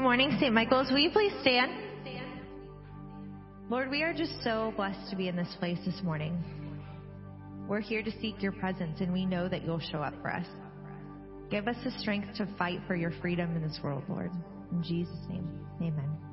Good morning, St. Michael's. Will you please stand? Lord, we are just so blessed to be in this place this morning. We're here to seek your presence, and we know that you'll show up for us. Give us the strength to fight for your freedom in this world, Lord. In Jesus' name, amen.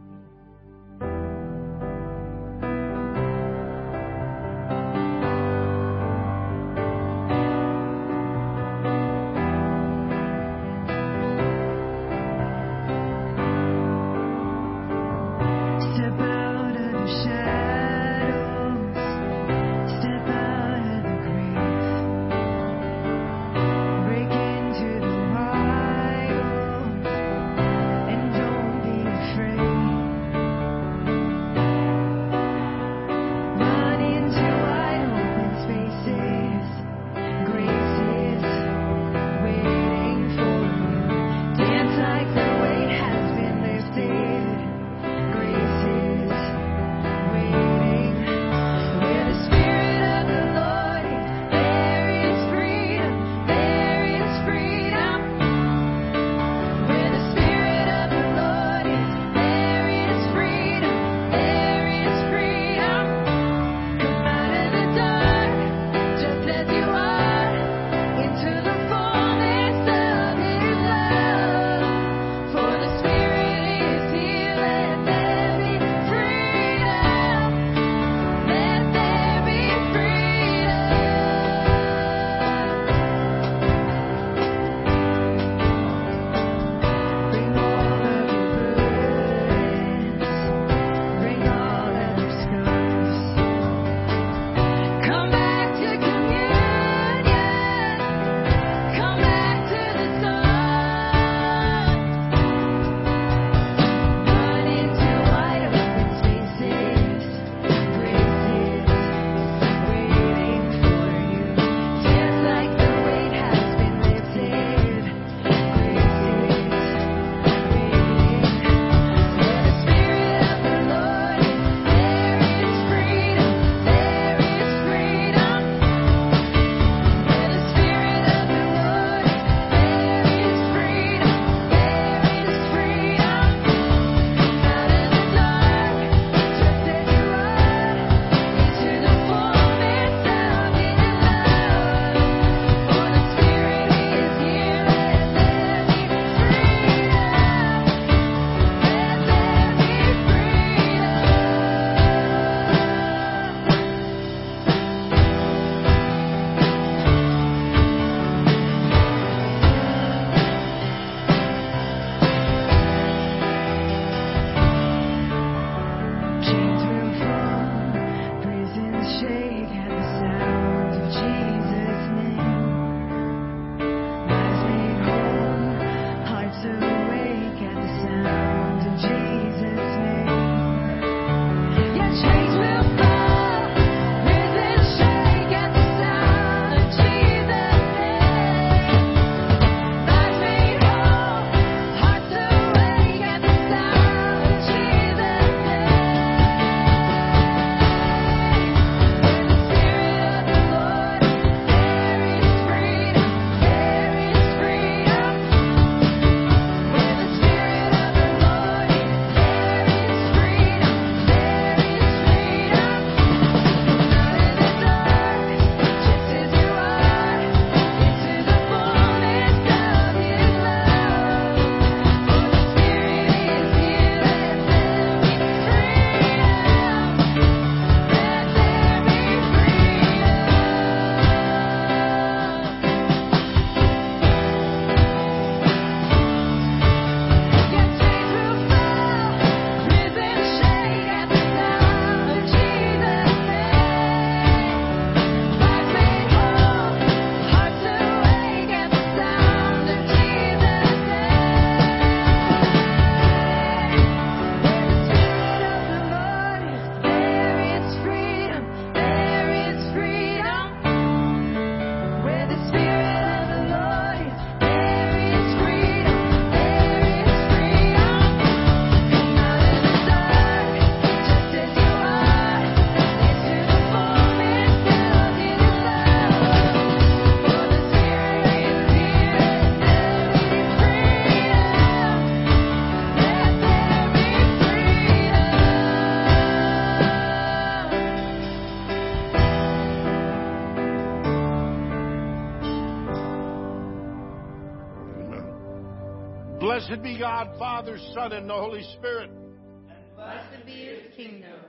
Son, and the Holy Spirit. And blessed be his kingdom,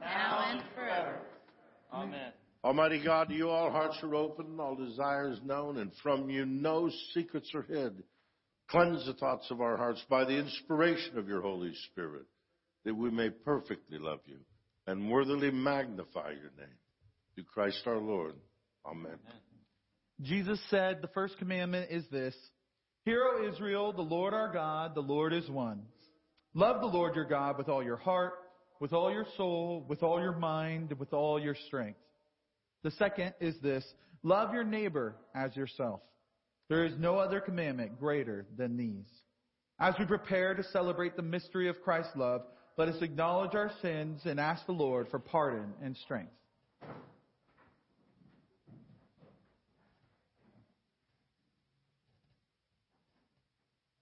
now and forever. Amen. Almighty God, to you all hearts are open, all desires known, and from you no secrets are hid. Cleanse the thoughts of our hearts by the inspiration of your Holy Spirit, that we may perfectly love you and worthily magnify your name. Through Christ our Lord. Amen. Amen. Jesus said, The first commandment is this Hear, O Israel, the Lord our God, the Lord is one. Love the Lord your God with all your heart, with all your soul, with all your mind, with all your strength. The second is this love your neighbor as yourself. There is no other commandment greater than these. As we prepare to celebrate the mystery of Christ's love, let us acknowledge our sins and ask the Lord for pardon and strength.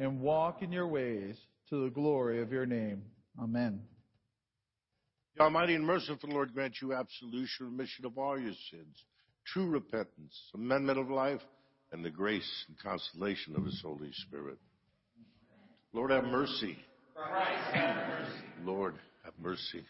and walk in your ways to the glory of your name. Amen. The Almighty and merciful Lord grant you absolution, remission of all your sins, true repentance, amendment of life, and the grace and consolation of His Holy Spirit. Lord, have mercy. Christ, have mercy. Lord, have mercy.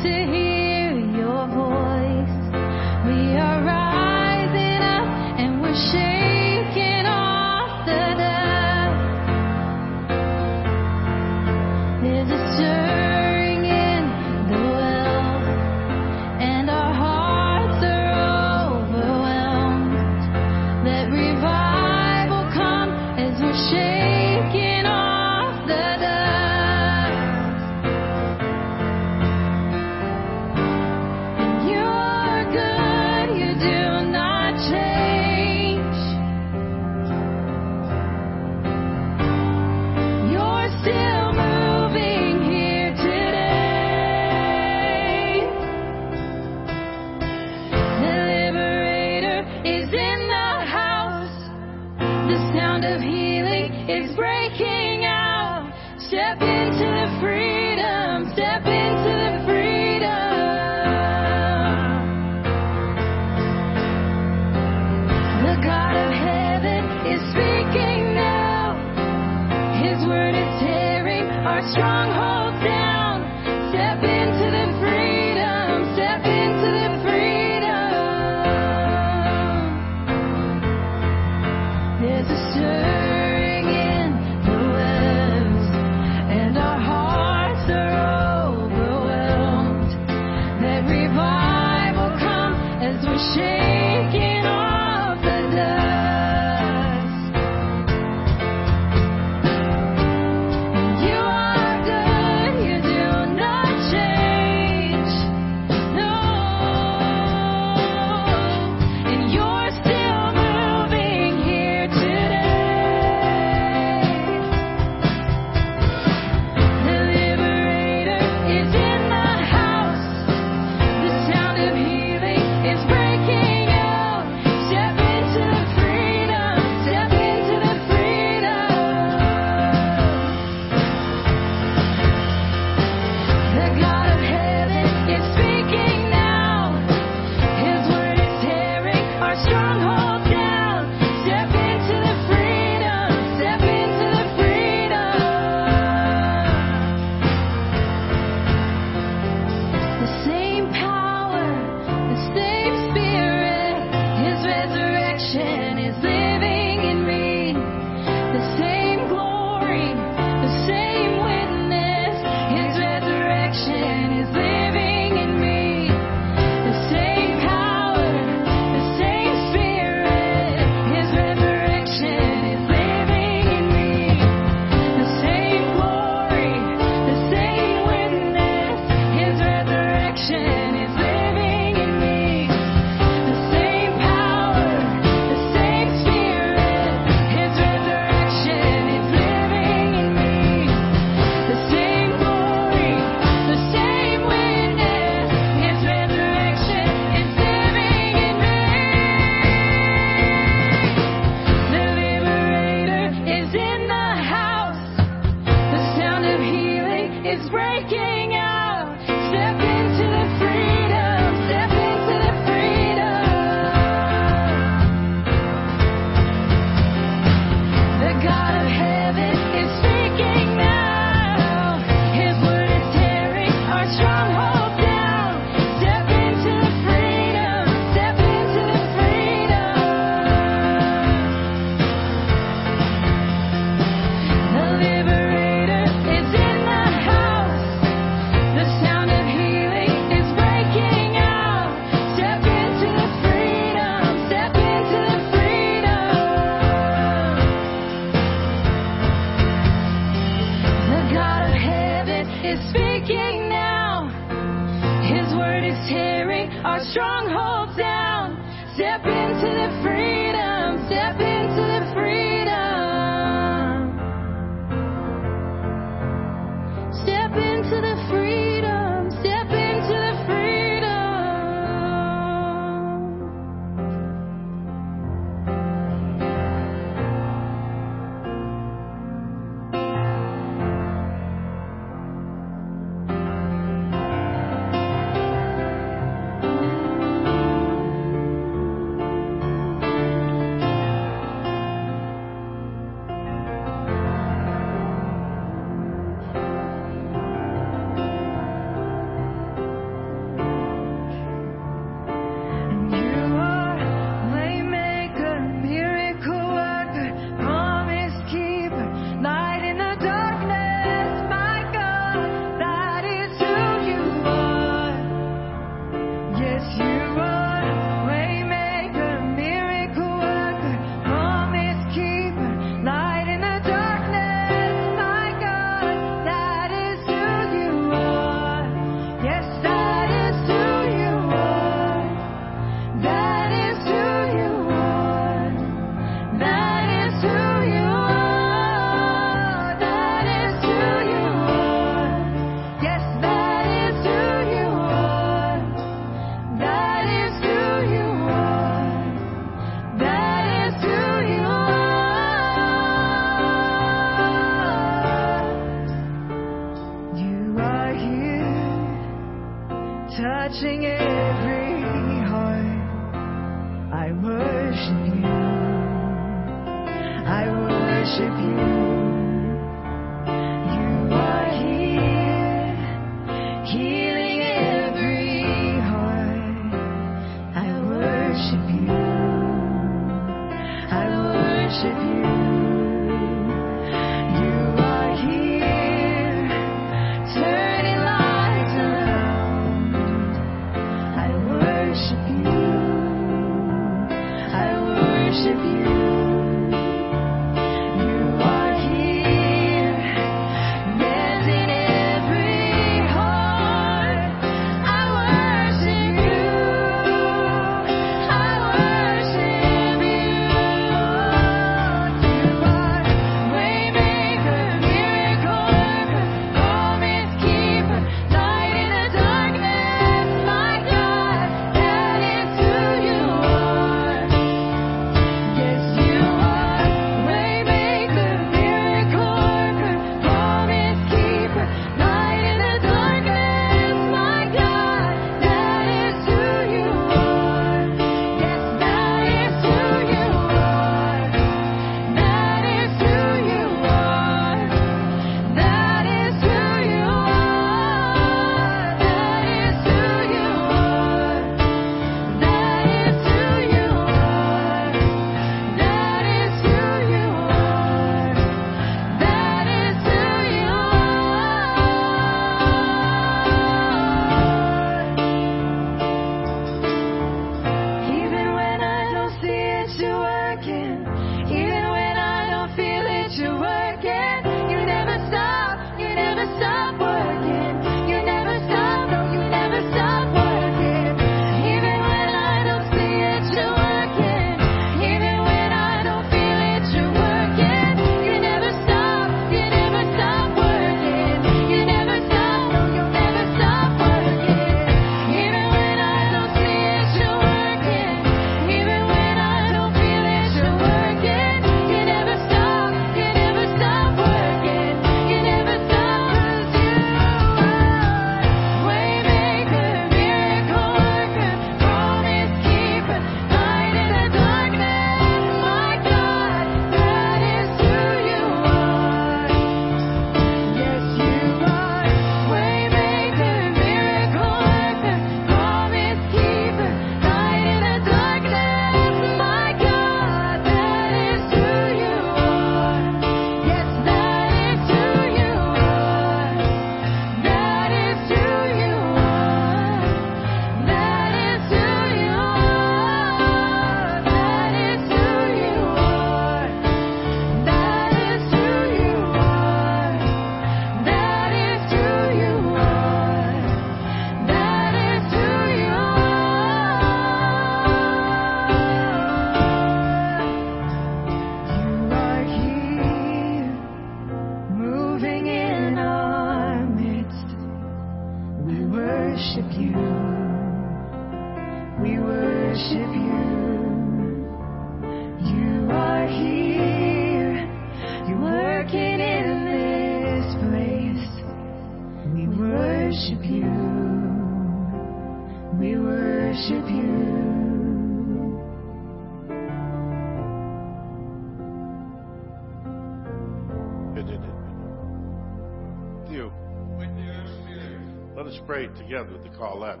Together the Collect.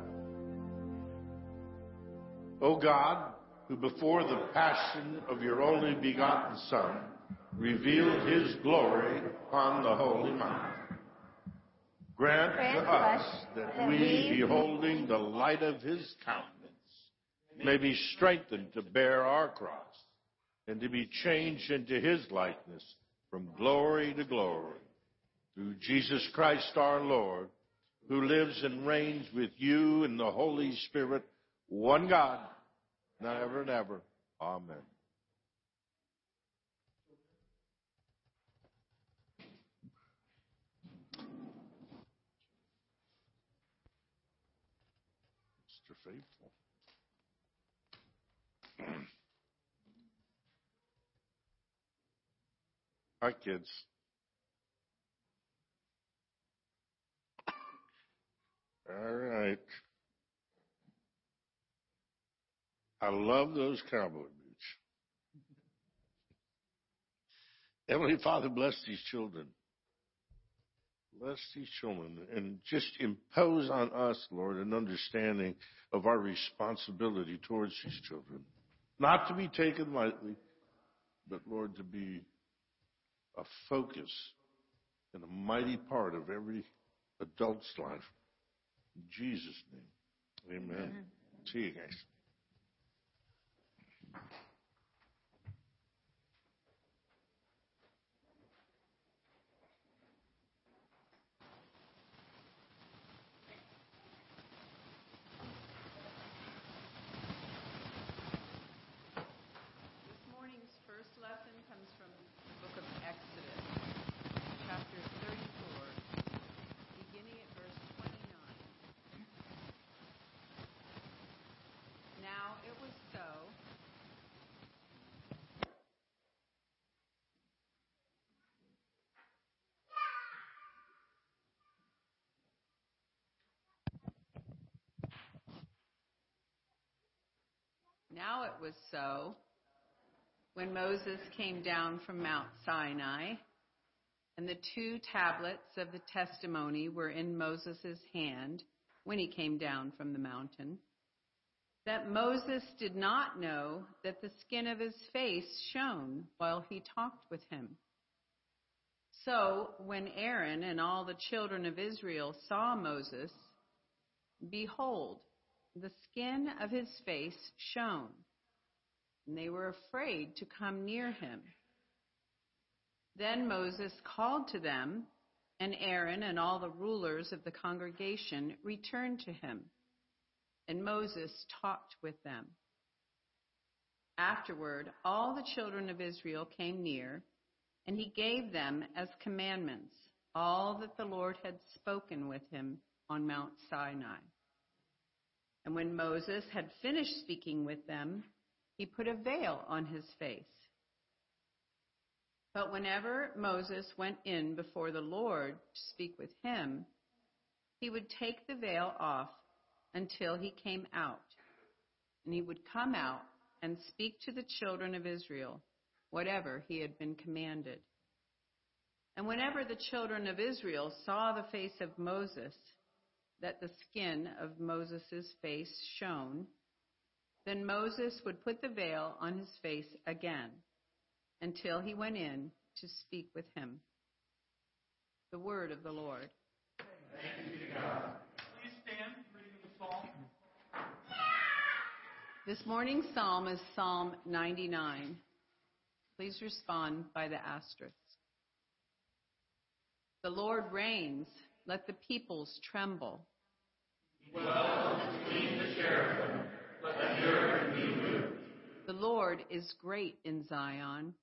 O God, who before the passion of your only begotten Son revealed his glory upon the holy mount, grant, grant to us that we, beholding the light of his countenance, may be strengthened to bear our cross and to be changed into his likeness from glory to glory. Through Jesus Christ our Lord, who lives and reigns with you in the Holy Spirit, one God, now ever and ever. Amen. Mr. Faithful. Hi, kids. All right. I love those cowboy boots. Heavenly Father, bless these children. Bless these children and just impose on us, Lord, an understanding of our responsibility towards these children. Not to be taken lightly, but Lord, to be a focus and a mighty part of every adult's life. In Jesus' name, amen. amen. See you guys. Now it was so when Moses came down from Mount Sinai, and the two tablets of the testimony were in Moses' hand when he came down from the mountain, that Moses did not know that the skin of his face shone while he talked with him. So when Aaron and all the children of Israel saw Moses, behold, the skin of his face shone, and they were afraid to come near him. Then Moses called to them, and Aaron and all the rulers of the congregation returned to him, and Moses talked with them. Afterward, all the children of Israel came near, and he gave them as commandments all that the Lord had spoken with him on Mount Sinai. And when Moses had finished speaking with them, he put a veil on his face. But whenever Moses went in before the Lord to speak with him, he would take the veil off until he came out. And he would come out and speak to the children of Israel whatever he had been commanded. And whenever the children of Israel saw the face of Moses, that the skin of Moses' face shone, then Moses would put the veil on his face again until he went in to speak with him. The word of the Lord. Thank you to God. Please stand, reading the psalm. This morning's psalm is Psalm 99. Please respond by the asterisk. The Lord reigns. Let the peoples tremble. Dwell between the cherubim. Let the earth be moved. The Lord is great in Zion.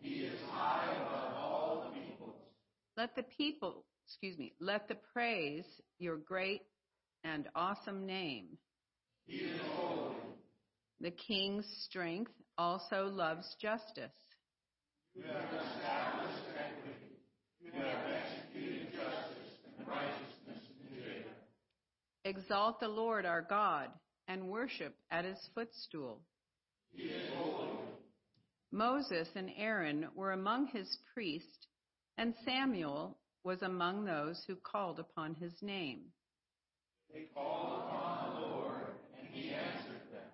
He is high above all the peoples. Let the people, excuse me, let the praise your great and awesome name. He is holy. The king's strength also loves justice. You have established equity. You have executed justice and righteousness. Exalt the Lord our God and worship at his footstool. He is holy. Moses and Aaron were among his priests, and Samuel was among those who called upon his name. They called upon the Lord, and he answered them.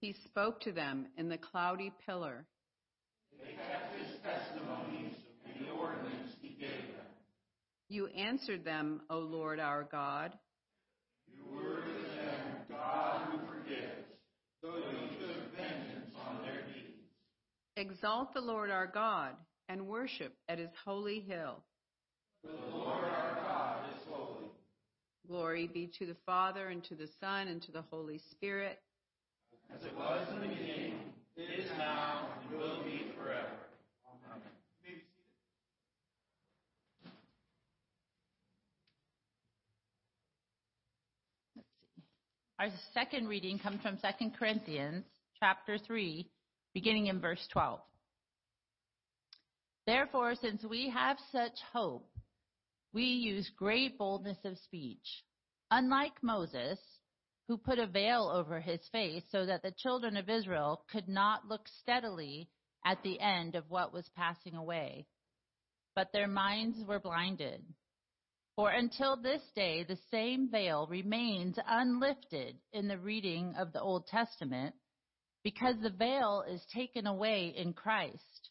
He spoke to them in the cloudy pillar. They kept his testimonies and the ordinance he gave them. You answered them, O Lord our God. You were to them God who forgives, though you took vengeance on their deeds. Exalt the Lord our God and worship at his holy hill. For the Lord our God is holy. Glory be to the Father, and to the Son, and to the Holy Spirit. As it was in the beginning, it is now, and will be forever. Amen. Our second reading comes from 2 Corinthians chapter 3, beginning in verse 12. Therefore, since we have such hope, we use great boldness of speech. Unlike Moses, who put a veil over his face so that the children of Israel could not look steadily at the end of what was passing away, but their minds were blinded. For until this day, the same veil remains unlifted in the reading of the Old Testament because the veil is taken away in Christ.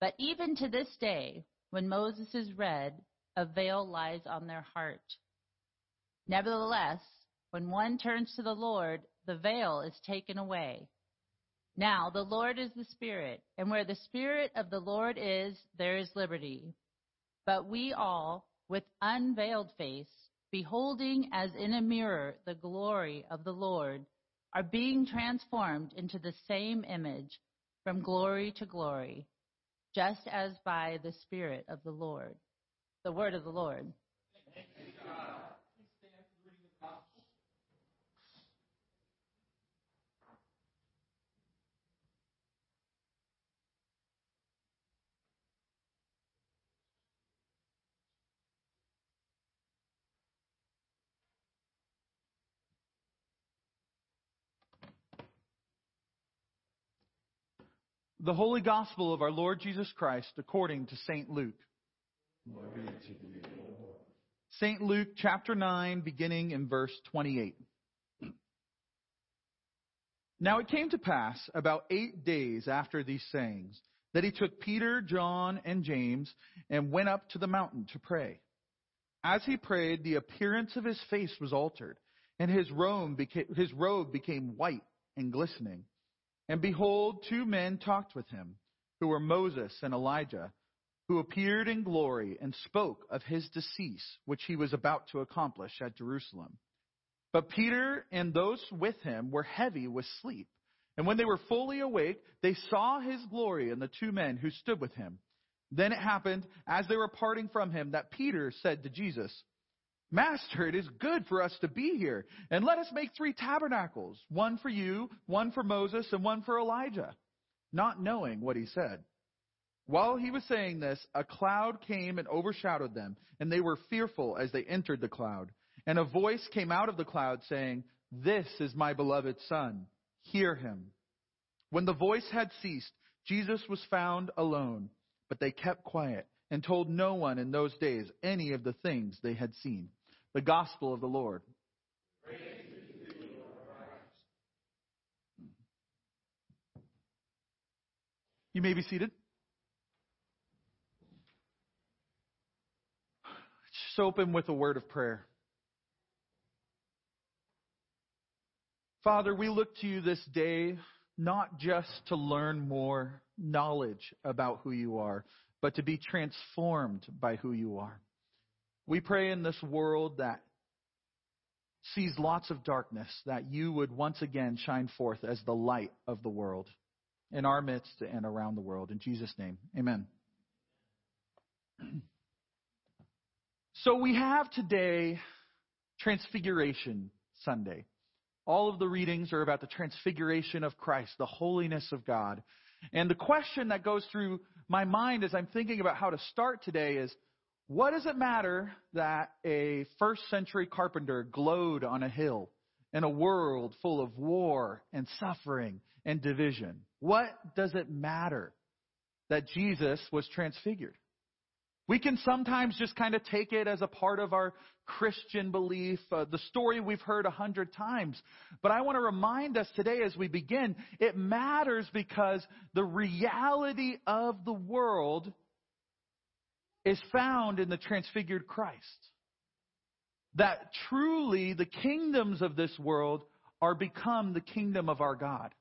But even to this day, when Moses is read, a veil lies on their heart. Nevertheless, when one turns to the Lord, the veil is taken away. Now the Lord is the Spirit, and where the Spirit of the Lord is, there is liberty. But we all, with unveiled face, beholding as in a mirror the glory of the Lord, are being transformed into the same image from glory to glory, just as by the Spirit of the Lord. The word of the Lord. The Holy Gospel of our Lord Jesus Christ according to St. Luke. St. Luke chapter 9, beginning in verse 28. Now it came to pass about eight days after these sayings that he took Peter, John, and James and went up to the mountain to pray. As he prayed, the appearance of his face was altered, and his robe became, his robe became white and glistening. And behold, two men talked with him, who were Moses and Elijah, who appeared in glory and spoke of his decease, which he was about to accomplish at Jerusalem. But Peter and those with him were heavy with sleep. And when they were fully awake, they saw his glory and the two men who stood with him. Then it happened, as they were parting from him, that Peter said to Jesus, Master, it is good for us to be here, and let us make three tabernacles, one for you, one for Moses, and one for Elijah, not knowing what he said. While he was saying this, a cloud came and overshadowed them, and they were fearful as they entered the cloud. And a voice came out of the cloud saying, This is my beloved Son. Hear him. When the voice had ceased, Jesus was found alone, but they kept quiet and told no one in those days any of the things they had seen. The gospel of the Lord. You may be seated. Just open with a word of prayer. Father, we look to you this day not just to learn more knowledge about who you are, but to be transformed by who you are. We pray in this world that sees lots of darkness, that you would once again shine forth as the light of the world in our midst and around the world. In Jesus' name, amen. So we have today Transfiguration Sunday. All of the readings are about the transfiguration of Christ, the holiness of God. And the question that goes through my mind as I'm thinking about how to start today is what does it matter that a first century carpenter glowed on a hill in a world full of war and suffering and division? What does it matter that Jesus was transfigured? We can sometimes just kind of take it as a part of our Christian belief, uh, the story we've heard a hundred times. But I want to remind us today as we begin, it matters because the reality of the world is found in the transfigured Christ. That truly the kingdoms of this world are become the kingdom of our God.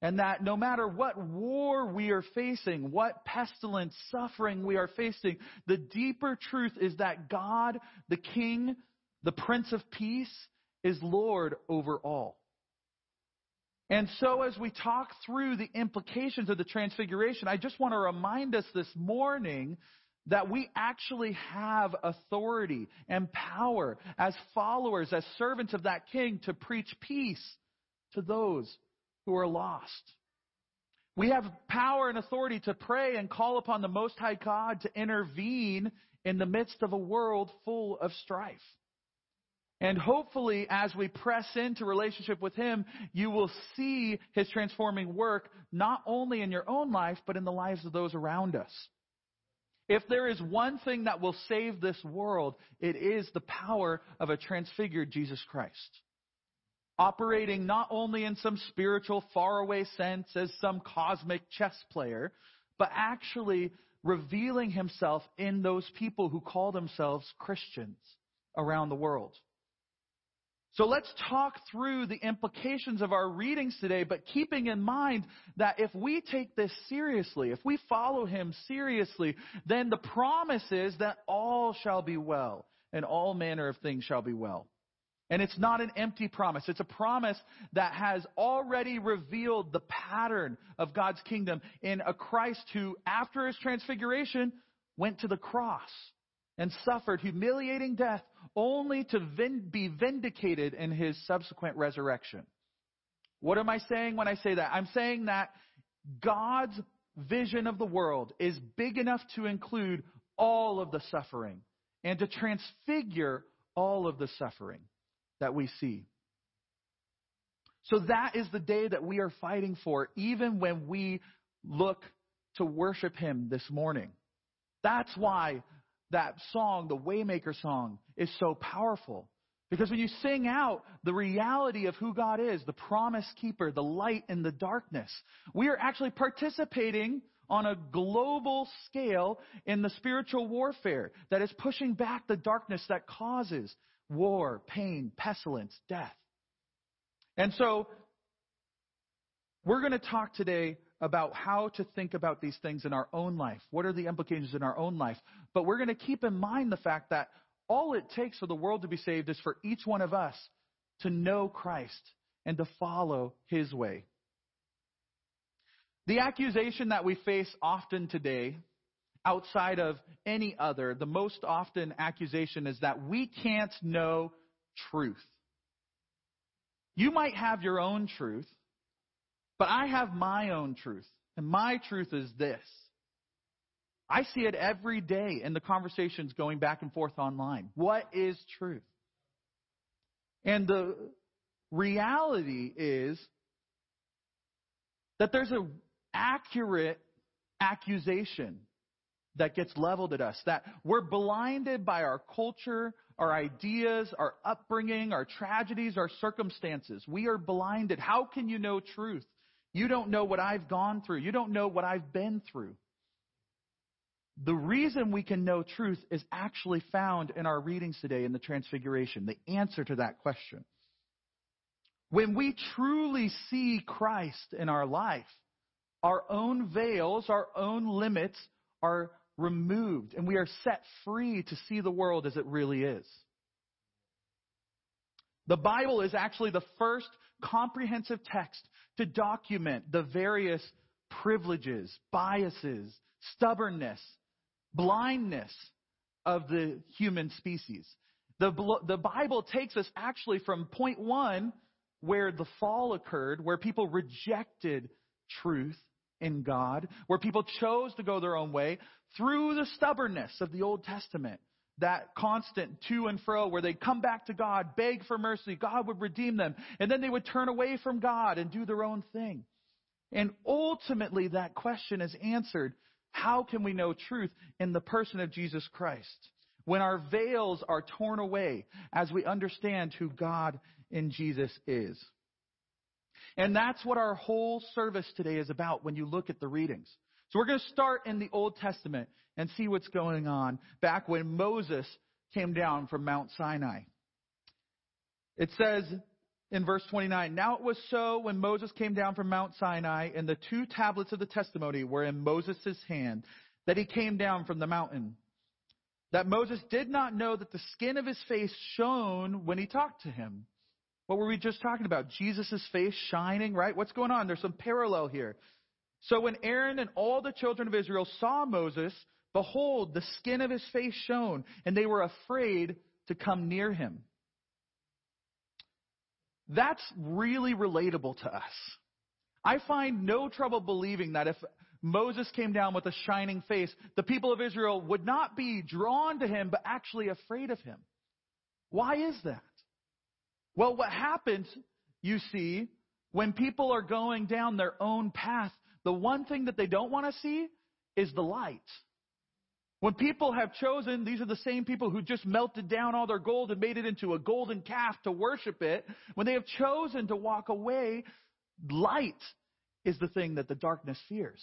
And that no matter what war we are facing, what pestilence, suffering we are facing, the deeper truth is that God, the King, the Prince of Peace, is Lord over all. And so as we talk through the implications of the transfiguration, I just want to remind us this morning that we actually have authority and power as followers, as servants of that king to preach peace to those who are lost. We have power and authority to pray and call upon the Most High God to intervene in the midst of a world full of strife. And hopefully, as we press into relationship with Him, you will see His transforming work not only in your own life, but in the lives of those around us. If there is one thing that will save this world, it is the power of a transfigured Jesus Christ. operating not only in some spiritual faraway sense as some cosmic chess player, but actually revealing himself in those people who call themselves Christians around the world. So let's talk through the implications of our readings today, but keeping in mind that if we take this seriously, if we follow him seriously, then the promise is that all shall be well and all manner of things shall be well. And it's not an empty promise. It's a promise that has already revealed the pattern of God's kingdom in a Christ who, after his transfiguration, went to the cross and suffered humiliating death only to vin- be vindicated in his subsequent resurrection. What am I saying when I say that? I'm saying that God's vision of the world is big enough to include all of the suffering and to transfigure all of the suffering that we see. So that is the day that we are fighting for, even when we look to worship Him this morning. That's why that song, the Waymaker song, is so powerful. Because when you sing out the reality of who God is, the promise keeper, the light in the darkness, we are actually participating on a global scale in the spiritual warfare that is pushing back the darkness that causes war, pain, pestilence, death. And so, we're going to talk today about how to think about these things in our own life. What are the implications in our own life? But we're going to keep in mind the fact that all it takes for the world to be saved is for each one of us to know Christ and to follow his way. The accusation that we face often today outside of any other, the most often accusation is that we can't know truth. You might have your own truth, but I have my own truth. And my truth is this. I see it every day in the conversations going back and forth online. What is truth? And the reality is that there's an accurate accusation that gets leveled at us. That we're blinded by our culture, our ideas, our upbringing, our tragedies, our circumstances. We are blinded. How can you know truth? You don't know what I've gone through. You don't know what I've been through. The reason we can know truth is actually found in our readings today in the Transfiguration, the answer to that question. When we truly see Christ in our life, our own veils, our own limits are removed, and we are set free to see the world as it really is. The Bible is actually the first comprehensive text to document the various privileges, biases, stubbornness, blindness of the human species. The, the Bible takes us actually from point one, where the fall occurred, where people rejected truth in God, where people chose to go their own way, through the stubbornness of the Old Testament, that constant to and fro where they'd come back to God, beg for mercy, God would redeem them, and then they would turn away from God and do their own thing. And ultimately that question is answered. How can we know truth in the person of Jesus Christ? When our veils are torn away as we understand who God in Jesus is. And that's what our whole service today is about when you look at the readings. So we're going to start in the Old Testament and see what's going on back when Moses came down from Mount Sinai. It says in verse 29, Now it was so when Moses came down from Mount Sinai and the two tablets of the testimony were in Moses' hand that he came down from the mountain. That Moses did not know that the skin of his face shone when he talked to him. What were we just talking about? Jesus' face shining, right? What's going on? There's some parallel here. So when Aaron and all the children of Israel saw Moses, behold, the skin of his face shone, and they were afraid to come near him. That's really relatable to us. I find no trouble believing that if Moses came down with a shining face, the people of Israel would not be drawn to him, but actually afraid of him. Why is that? Well, what happens, you see, when people are going down their own path, the one thing that they don't want to see is the light. When people have chosen, these are the same people who just melted down all their gold and made it into a golden calf to worship it. When they have chosen to walk away, light is the thing that the darkness fears.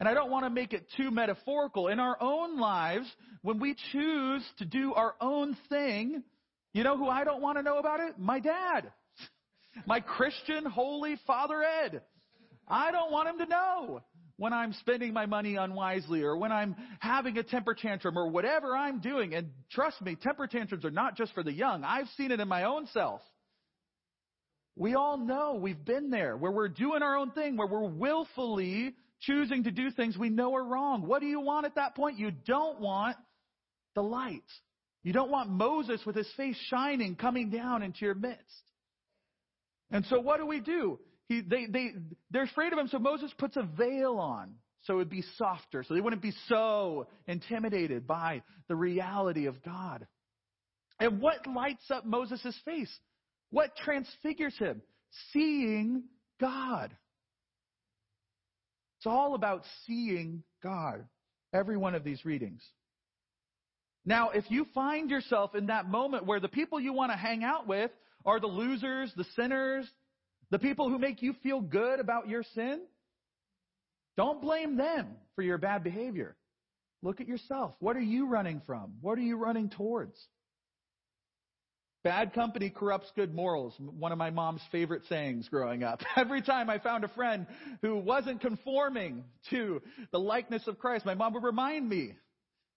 And I don't want to make it too metaphorical. In our own lives, when we choose to do our own thing, you know who I don't want to know about it? My dad. My Christian, holy Father Ed. I don't want him to know when I'm spending my money unwisely or when I'm having a temper tantrum or whatever I'm doing. And trust me, temper tantrums are not just for the young. I've seen it in my own self. We all know we've been there where we're doing our own thing, where we're willfully choosing to do things we know are wrong. What do you want at that point? You don't want the light. You don't want Moses with his face shining coming down into your midst. And so what do we do? He, they, they, they're afraid of him, so Moses puts a veil on so it would be softer, so they wouldn't be so intimidated by the reality of God. And what lights up Moses' face? What transfigures him? Seeing God. It's all about seeing God. Every one of these readings. Now, if you find yourself in that moment where the people you want to hang out with are the losers, the sinners, the people who make you feel good about your sin, don't blame them for your bad behavior. Look at yourself. What are you running from? What are you running towards? Bad company corrupts good morals. One of my mom's favorite sayings growing up. Every time I found a friend who wasn't conforming to the likeness of Christ, my mom would remind me,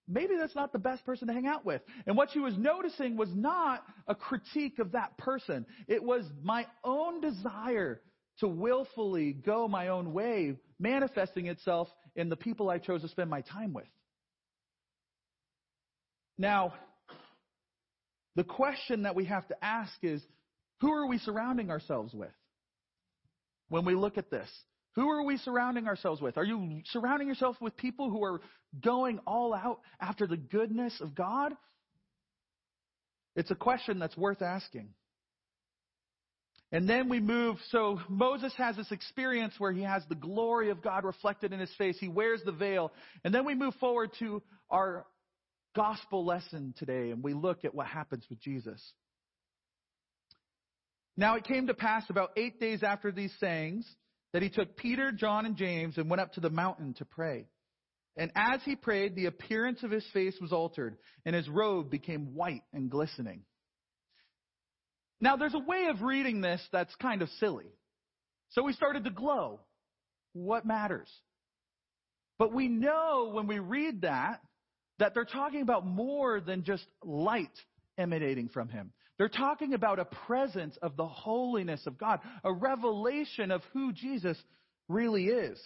maybe that's not the best person to hang out with. And what she was noticing was not a critique of that person. It was my own desire to willfully go my own way, manifesting itself in the people I chose to spend my time with. Now, the question that we have to ask is, who are we surrounding ourselves with? When we look at this, who are we surrounding ourselves with? Are you surrounding yourself with people who are going all out after the goodness of God? It's a question that's worth asking. And then we move, so Moses has this experience where he has the glory of God reflected in his face. He wears the veil. And then we move forward to our gospel lesson today and we look at what happens with Jesus. Now it came to pass about eight days after these sayings that he took Peter, John, and James and went up to the mountain to pray. And as he prayed, the appearance of his face was altered, and his robe became white and glistening. Now, there's a way of reading this that's kind of silly. So we started to glow. What matters? But we know when we read that, that they're talking about more than just light emanating from him. They're talking about a presence of the holiness of God, a revelation of who Jesus really is.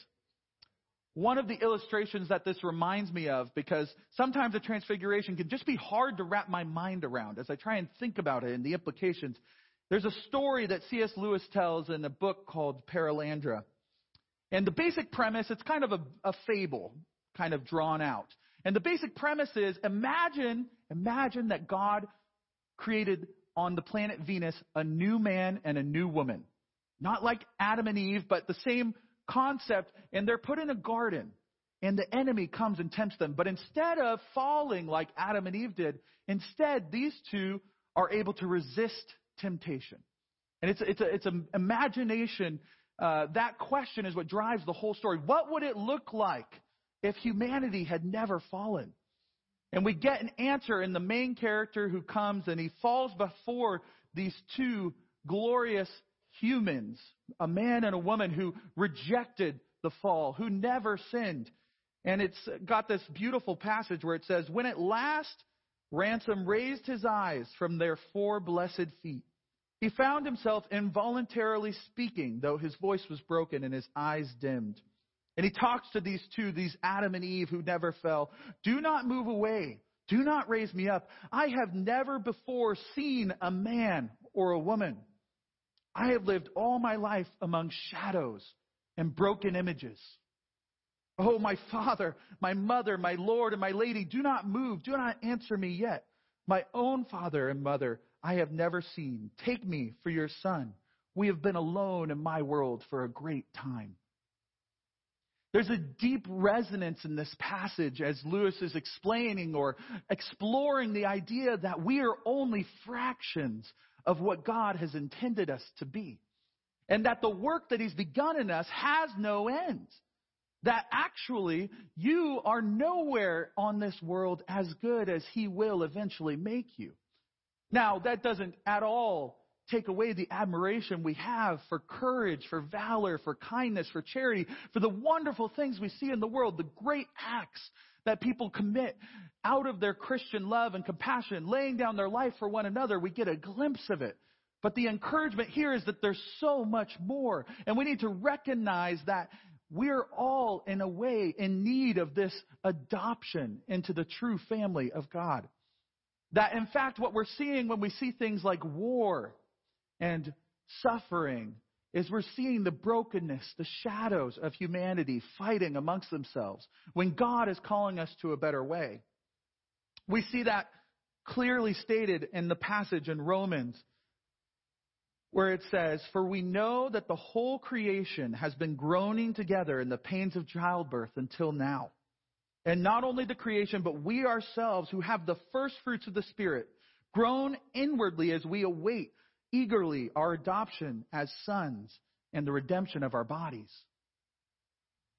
One of the illustrations that this reminds me of, because sometimes the transfiguration can just be hard to wrap my mind around as I try and think about it and the implications. There's a story that C.S. Lewis tells in a book called Perelandra. And the basic premise, it's kind of a, a fable, kind of drawn out. And the basic premise is imagine, imagine that God created on the planet Venus a new man and a new woman. Not like Adam and Eve, but the same concept. And they're put in a garden. And the enemy comes and tempts them. But instead of falling like Adam and Eve did, instead these two are able to resist temptation. And it's, it's, a, it's an imagination. Uh, that question is what drives the whole story. What would it look like if humanity had never fallen? And we get an answer in the main character who comes and he falls before these two glorious humans, a man and a woman who rejected the fall, who never sinned. And it's got this beautiful passage where it says, When at last Ransom raised his eyes from their four blessed feet, he found himself involuntarily speaking, though his voice was broken and his eyes dimmed. And he talks to these two, these Adam and Eve who never fell. Do not move away. Do not raise me up. I have never before seen a man or a woman. I have lived all my life among shadows and broken images. Oh, my father, my mother, my Lord, and my lady, do not move. Do not answer me yet. My own father and mother I have never seen. Take me for your son. We have been alone in my world for a great time. There's a deep resonance in this passage as Lewis is explaining or exploring the idea that we are only fractions of what God has intended us to be. And that the work that He's begun in us has no end. That actually you are nowhere on this world as good as He will eventually make you. Now, that doesn't at all take away the admiration we have for courage, for valor, for kindness, for charity, for the wonderful things we see in the world, the great acts that people commit out of their Christian love and compassion, laying down their life for one another. We get a glimpse of it. But the encouragement here is that there's so much more. And we need to recognize that we're all, in a way, in need of this adoption into the true family of God. That, in fact, what we're seeing when we see things like war and suffering is we're seeing the brokenness, the shadows of humanity fighting amongst themselves when God is calling us to a better way. We see that clearly stated in the passage in Romans where it says, For we know that the whole creation has been groaning together in the pains of childbirth until now. And not only the creation, but we ourselves who have the first fruits of the Spirit groan inwardly as we await eagerly our adoption as sons and the redemption of our bodies.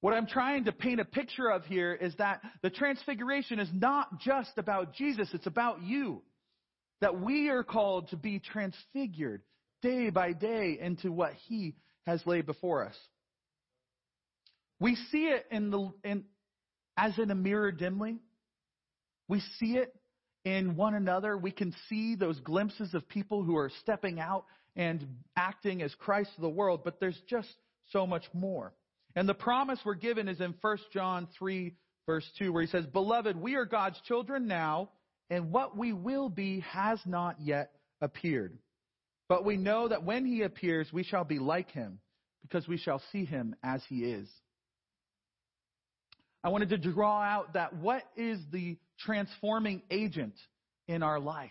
What I'm trying to paint a picture of here is that the transfiguration is not just about Jesus, it's about you. That we are called to be transfigured day by day into what He has laid before us. We see it in the, in, as in a mirror dimly. We see it in one another. We can see those glimpses of people who are stepping out and acting as Christ of the world, but there's just so much more. And the promise we're given is in 1 John 3, verse 2, where he says, Beloved, we are God's children now, and what we will be has not yet appeared. But we know that when he appears, we shall be like him, because we shall see him as he is. I wanted to draw out that what is the transforming agent in our life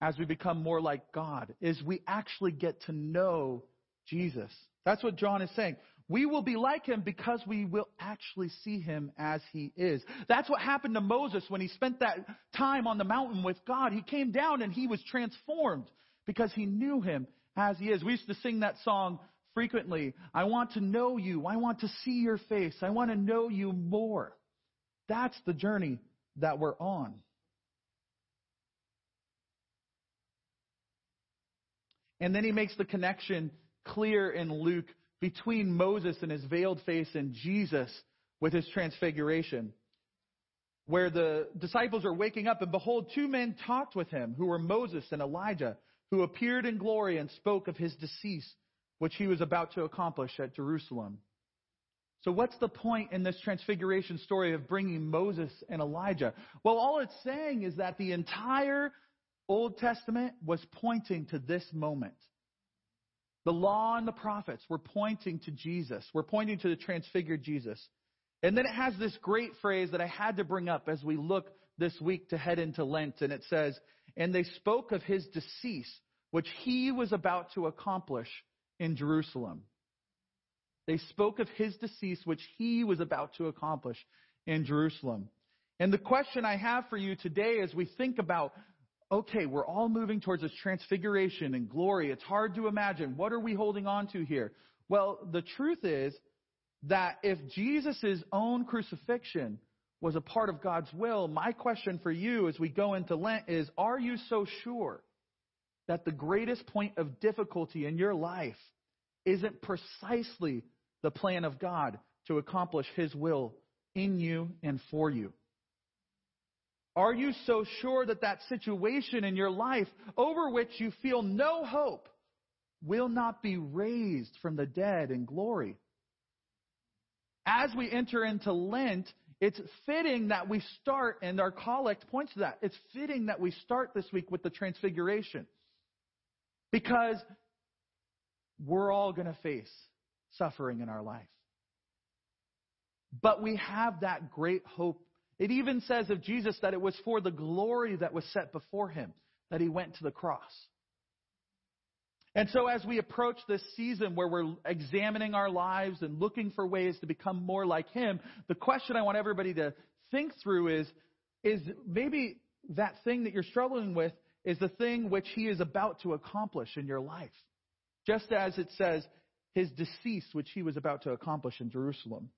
as we become more like God is we actually get to know Jesus. That's what John is saying. We will be like him because we will actually see him as he is. That's what happened to Moses when he spent that time on the mountain with God. He came down and he was transformed because he knew him as he is. We used to sing that song, frequently. I want to know you. I want to see your face. I want to know you more. That's the journey that we're on. And then he makes the connection clear in Luke between Moses and his veiled face and Jesus with his transfiguration. Where the disciples are waking up, and behold, two men talked with him, who were Moses and Elijah, who appeared in glory and spoke of his decease which he was about to accomplish at Jerusalem. So, what's the point in this transfiguration story of bringing Moses and Elijah? Well, all it's saying is that the entire Old Testament was pointing to this moment. The law and the prophets were pointing to Jesus, were pointing to the transfigured Jesus. And then it has this great phrase that I had to bring up as we look this week to head into Lent. And it says, And they spoke of his decease, which he was about to accomplish in Jerusalem. They spoke of his decease, which he was about to accomplish in Jerusalem. And the question I have for you today as we think about, okay, we're all moving towards this transfiguration and glory. It's hard to imagine. What are we holding on to here? Well, the truth is that if Jesus' own crucifixion was a part of God's will, my question for you as we go into Lent is, are you so sure that the greatest point of difficulty in your life isn't precisely the plan of God to accomplish His will in you and for you? Are you so sure that that situation in your life over which you feel no hope will not be raised from the dead in glory? As we enter into Lent, it's fitting that we start, and our collect points to that. It's fitting that we start this week with the Transfiguration. Because we're all going to face suffering in our life. But we have that great hope. It even says of Jesus that it was for the glory that was set before him that he went to the cross. And so, as we approach this season where we're examining our lives and looking for ways to become more like Him, the question I want everybody to think through is, is maybe that thing that you're struggling with is the thing which He is about to accomplish in your life. Just as it says, His decease, which He was about to accomplish in Jerusalem.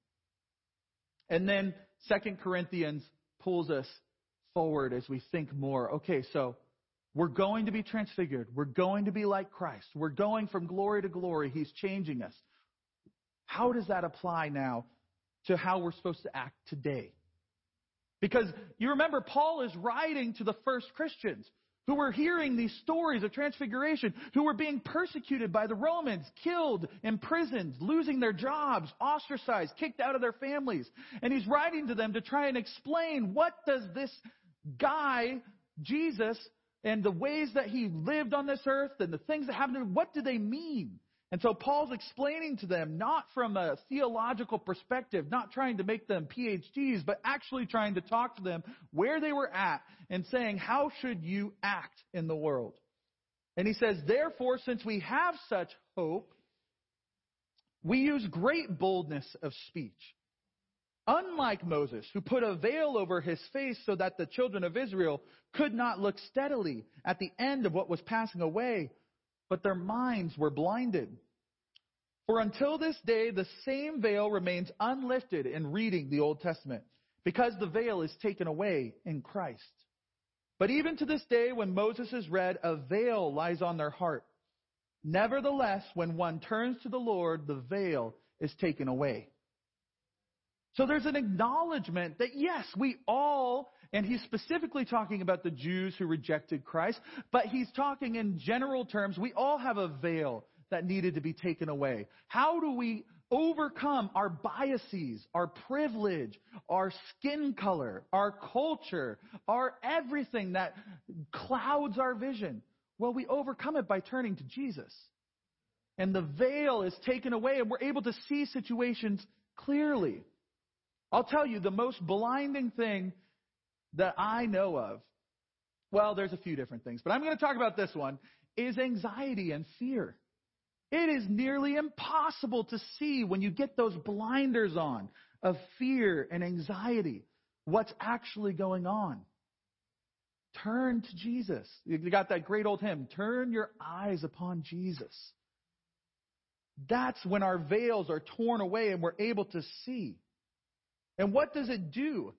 And then Second Corinthians pulls us forward as we think more. Okay, so we're going to be transfigured. We're going to be like Christ. We're going from glory to glory. He's changing us. How does that apply now to how we're supposed to act today? Because you remember, Paul is writing to the first Christians who were hearing these stories of transfiguration, who were being persecuted by the Romans, killed, imprisoned, losing their jobs, ostracized, kicked out of their families. And he's writing to them to try and explain what does this guy, Jesus, and the ways that he lived on this earth and the things that happened to him, what do they mean? And so Paul's explaining to them, not from a theological perspective, not trying to make them PhDs, but actually trying to talk to them where they were at and saying, how should you act in the world? And he says, therefore, since we have such hope, we use great boldness of speech. Unlike Moses, who put a veil over his face so that the children of Israel could not look steadily at the end of what was passing away, but their minds were blinded. For until this day, the same veil remains unlifted in reading the Old Testament, because the veil is taken away in Christ. But even to this day, when Moses is read, a veil lies on their heart. Nevertheless, when one turns to the Lord, the veil is taken away. So there's an acknowledgement that yes, we all, and he's specifically talking about the Jews who rejected Christ, but he's talking in general terms, we all have a veil that needed to be taken away. How do we overcome our biases, our privilege, our skin color, our culture, our everything that clouds our vision? Well, we overcome it by turning to Jesus. And the veil is taken away and we're able to see situations clearly. I'll tell you the most blinding thing that I know of. Well, there's a few different things, but I'm going to talk about this one is anxiety and fear. It is nearly impossible to see when you get those blinders on of fear and anxiety what's actually going on. Turn to Jesus. You got that great old hymn, Turn Your Eyes Upon Jesus. That's when our veils are torn away and we're able to see. And what does it do?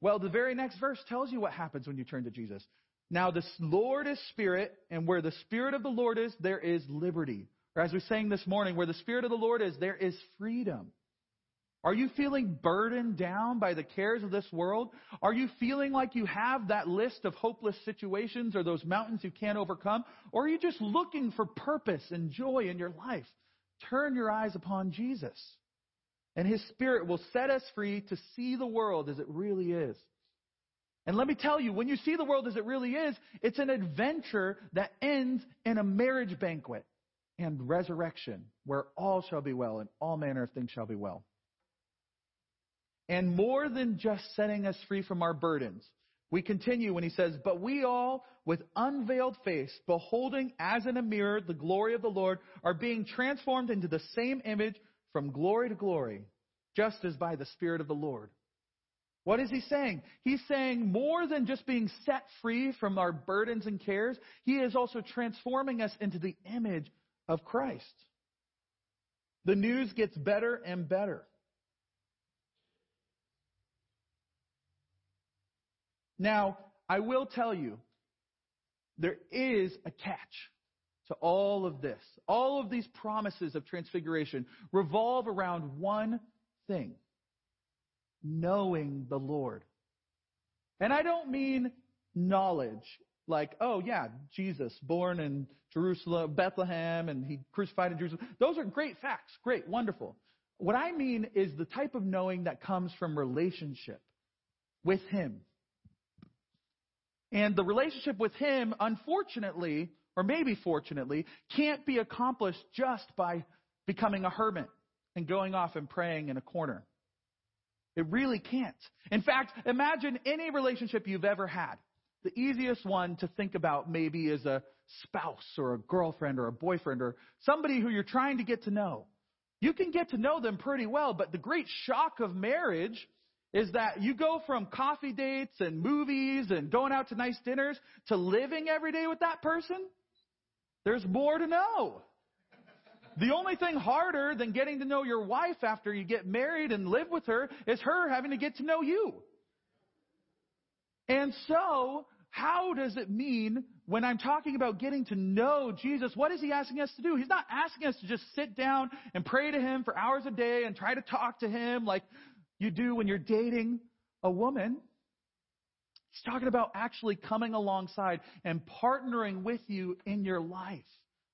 Well, the very next verse tells you what happens when you turn to Jesus. Now, the Lord is Spirit, and where the Spirit of the Lord is, there is liberty. Or as we sang this morning, where the Spirit of the Lord is, there is freedom. Are you feeling burdened down by the cares of this world? Are you feeling like you have that list of hopeless situations or those mountains you can't overcome? Or are you just looking for purpose and joy in your life? Turn your eyes upon Jesus. And His Spirit will set us free to see the world as it really is. And let me tell you, when you see the world as it really is, it's an adventure that ends in a marriage banquet and resurrection, where all shall be well and all manner of things shall be well. And more than just setting us free from our burdens, we continue when he says, But we all, with unveiled face, beholding as in a mirror the glory of the Lord, are being transformed into the same image from glory to glory, just as by the Spirit of the Lord. What is he saying? He's saying more than just being set free from our burdens and cares, he is also transforming us into the image of Christ. The news gets better and better. Now, I will tell you, there is a catch to all of this. All of these promises of transfiguration revolve around one thing knowing the Lord. And I don't mean knowledge, like, oh yeah, Jesus, born in Jerusalem, Bethlehem, and he crucified in Jerusalem. Those are great facts, great, wonderful. What I mean is the type of knowing that comes from relationship with Him. And the relationship with Him, unfortunately, or maybe fortunately, can't be accomplished just by becoming a hermit and going off and praying in a corner. It really can't. In fact, imagine any relationship you've ever had. The easiest one to think about maybe is a spouse or a girlfriend or a boyfriend or somebody who you're trying to get to know. You can get to know them pretty well, but the great shock of marriage is that you go from coffee dates and movies and going out to nice dinners to living every day with that person. There's more to know. The only thing harder than getting to know your wife after you get married and live with her is her having to get to know you. And so, how does it mean when I'm talking about getting to know Jesus? What is he asking us to do? He's not asking us to just sit down and pray to him for hours a day and try to talk to him like you do when you're dating a woman. He's talking about actually coming alongside and partnering with you in your life,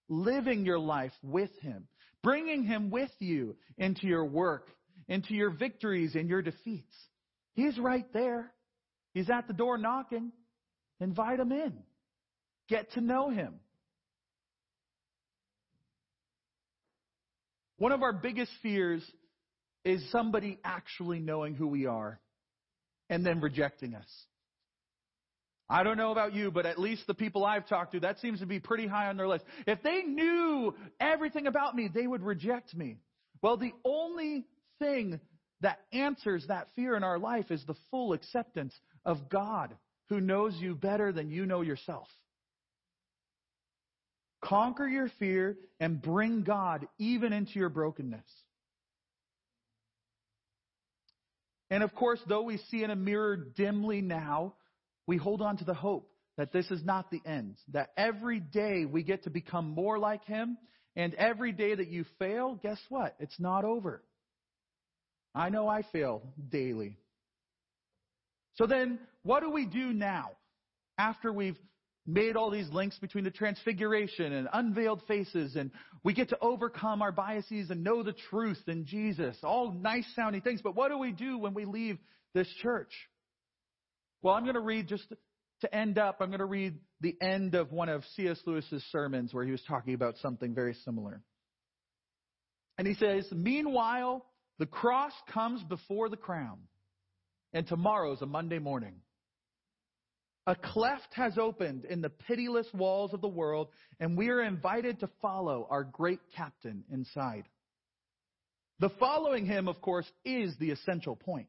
living your life with Him, bringing Him with you into your work, into your victories and your defeats. He's right there. He's at the door knocking. Invite Him in. Get to know Him. One of our biggest fears is somebody actually knowing who we are and then rejecting us. I don't know about you, but at least the people I've talked to, that seems to be pretty high on their list. If they knew everything about me, they would reject me. Well, the only thing that answers that fear in our life is the full acceptance of God who knows you better than you know yourself. Conquer your fear and bring God even into your brokenness. And of course, though we see in a mirror dimly now, we hold on to the hope that this is not the end, that every day we get to become more like Him, and every day that you fail, guess what? It's not over. I know I fail daily. So then, what do we do now after we've made all these links between the transfiguration and unveiled faces and we get to overcome our biases and know the truth in Jesus. All nice sounding things. But what do we do when we leave this church? Well, I'm going to read just to end up, I'm going to read the end of one of C.S. Lewis's sermons where he was talking about something very similar. And he says, Meanwhile, the cross comes before the crown, and tomorrow's a Monday morning. A cleft has opened in the pitiless walls of the world, and we are invited to follow our great captain inside. The following him, of course, is the essential point.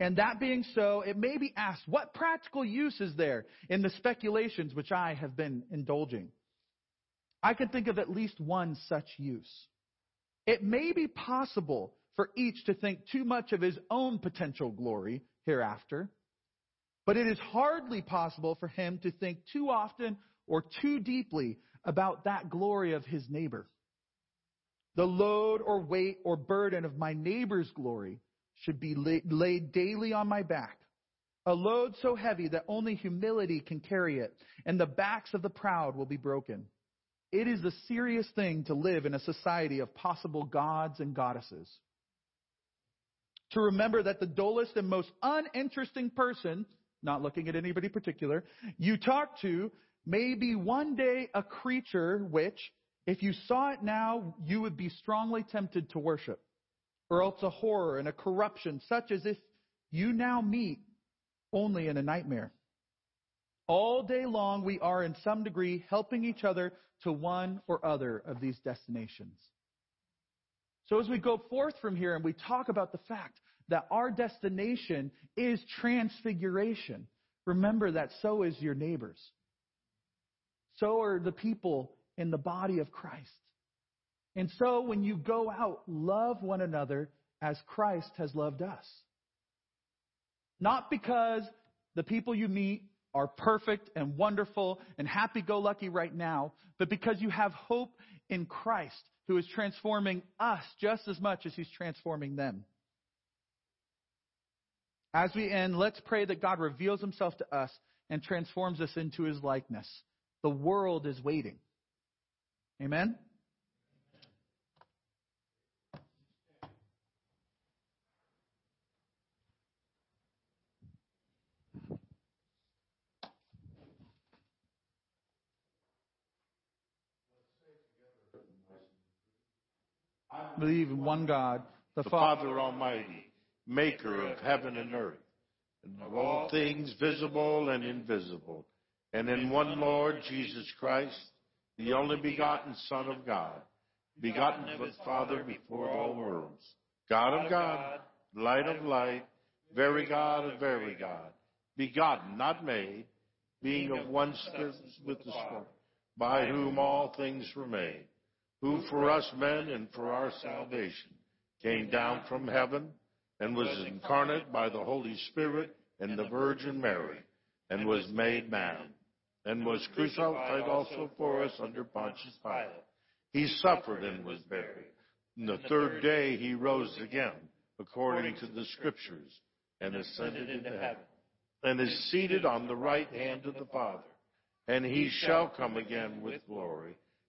And that being so, it may be asked, what practical use is there in the speculations which I have been indulging? I can think of at least one such use. It may be possible for each to think too much of his own potential glory hereafter but it is hardly possible for him to think too often or too deeply about that glory of his neighbor. The load or weight or burden of my neighbor's glory should be laid daily on my back. A load so heavy that only humility can carry it, and the backs of the proud will be broken. It is a serious thing to live in a society of possible gods and goddesses. To remember that the dullest and most uninteresting person not looking at anybody particular, you talk to may be one day a creature which, if you saw it now, you would be strongly tempted to worship. Or else a horror and a corruption such as if you now meet only in a nightmare. All day long, we are in some degree helping each other to one or other of these destinations. So as we go forth from here and we talk about the fact that our destination is transfiguration. Remember that so is your neighbors. So are the people in the body of Christ. And so when you go out, love one another as Christ has loved us. Not because the people you meet are perfect and wonderful and happy go lucky right now, but because you have hope in Christ who is transforming us just as much as he's transforming them. As we end, let's pray that God reveals himself to us and transforms us into his likeness. The world is waiting. Amen? Believe in one God, the, the Father, Father Almighty maker of heaven and earth, and of all things visible and invisible. and in one Lord Jesus Christ, the only begotten Son of God, begotten of his Father before all worlds, God of God, light of light, very God of very God, begotten, not made, being of one spirit with the Spirit, by whom all things were made, who for us men and for our salvation came down from heaven and was incarnate by the Holy Spirit and the Virgin Mary, and was made man, and was crucified also for us under Pontius Pilate. He suffered and was buried. And the third day he rose again, according to the Scriptures, and ascended into heaven, and is seated on the right hand of the Father. And he shall come again with glory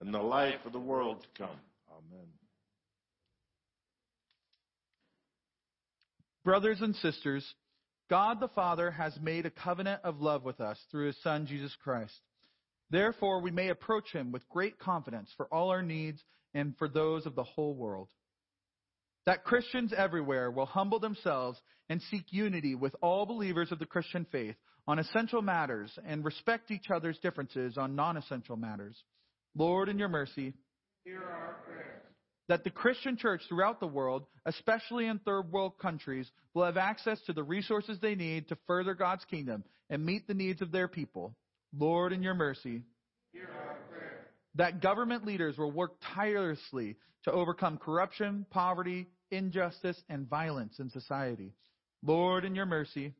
and the life of the world to come. Amen. Brothers and sisters, God the Father has made a covenant of love with us through his Son, Jesus Christ. Therefore, we may approach him with great confidence for all our needs and for those of the whole world. That Christians everywhere will humble themselves and seek unity with all believers of the Christian faith on essential matters and respect each other's differences on non essential matters. Lord, in your mercy, hear our prayers. That the Christian church throughout the world, especially in third world countries, will have access to the resources they need to further God's kingdom and meet the needs of their people. Lord, in your mercy, hear our prayers. That government leaders will work tirelessly to overcome corruption, poverty, injustice, and violence in society. Lord, in your mercy,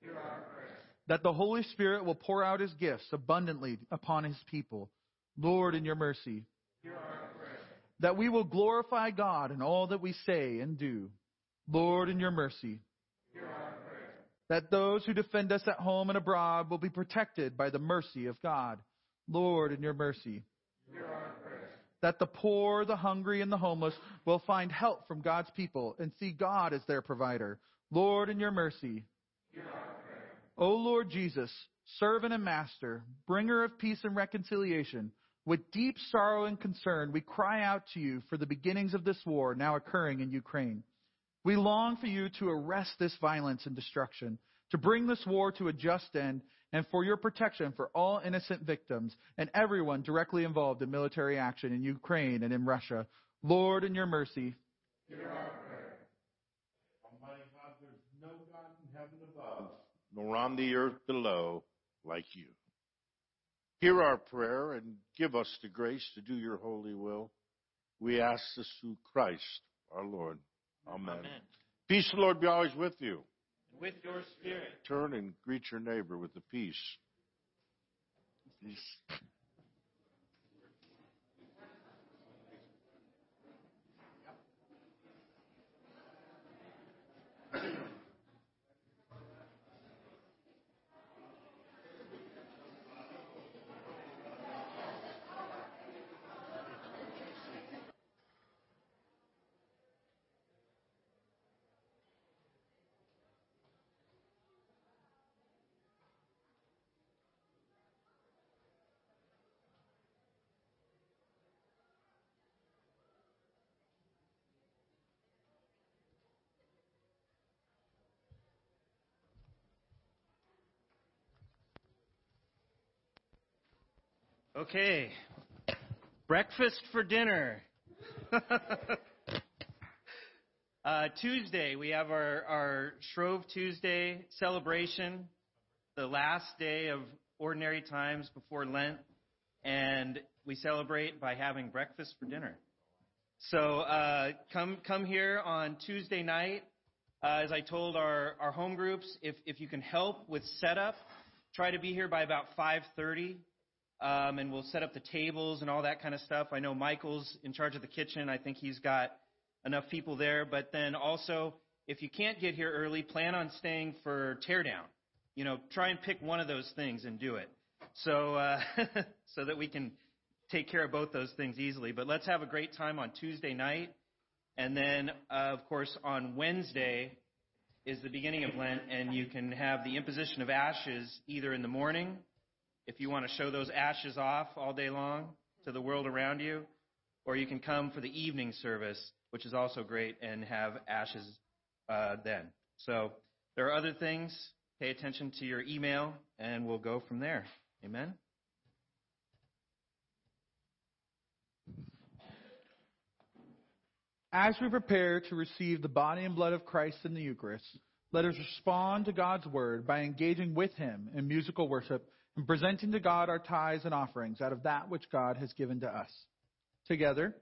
hear our prayers. That the Holy Spirit will pour out his gifts abundantly upon his people. Lord, in your mercy, hear our prayers. That we will glorify God in all that we say and do. Lord, in your mercy, hear our prayers. That those who defend us at home and abroad will be protected by the mercy of God. Lord, in your mercy, hear our prayers. That the poor, the hungry, and the homeless will find help from God's people and see God as their provider. Lord, in your mercy, hear our prayers. O Lord Jesus, servant and master, bringer of peace and reconciliation, with deep sorrow and concern, we cry out to you for the beginnings of this war now occurring in Ukraine. We long for you to arrest this violence and destruction, to bring this war to a just end, and for your protection for all innocent victims and everyone directly involved in military action in Ukraine and in Russia. Lord, in your mercy, hear our prayer. Almighty God, there's no God in heaven above, nor on the earth below, like you. Hear our prayer and give us the grace to do your holy will. We ask this through Christ our Lord. Amen. Amen. Peace, the Lord, be always with you. And with your spirit. Turn and greet your neighbor with the peace. Peace. Okay. Breakfast for dinner. uh, Tuesday, we have our, our Shrove Tuesday celebration, the last day of ordinary times before Lent, and we celebrate by having breakfast for dinner. So uh, come come here on Tuesday night. Uh, as I told our, our home groups, if, if you can help with setup, try to be here by about 5:30 um, and we'll set up the tables and all that kind of stuff. I know Michael's in charge of the kitchen. I think he's got enough people there. But then also, if you can't get here early, plan on staying for teardown. You know, try and pick one of those things and do it. so uh, so that we can take care of both those things easily. But let's have a great time on Tuesday night, and then uh, of course on Wednesday is the beginning of Lent, and you can have the imposition of ashes either in the morning, if you want to show those ashes off all day long to the world around you, or you can come for the evening service, which is also great, and have ashes uh, then. So there are other things. Pay attention to your email, and we'll go from there. Amen. As we prepare to receive the body and blood of Christ in the Eucharist, let us respond to God's word by engaging with Him in musical worship and presenting to God our tithes and offerings out of that which God has given to us. Together,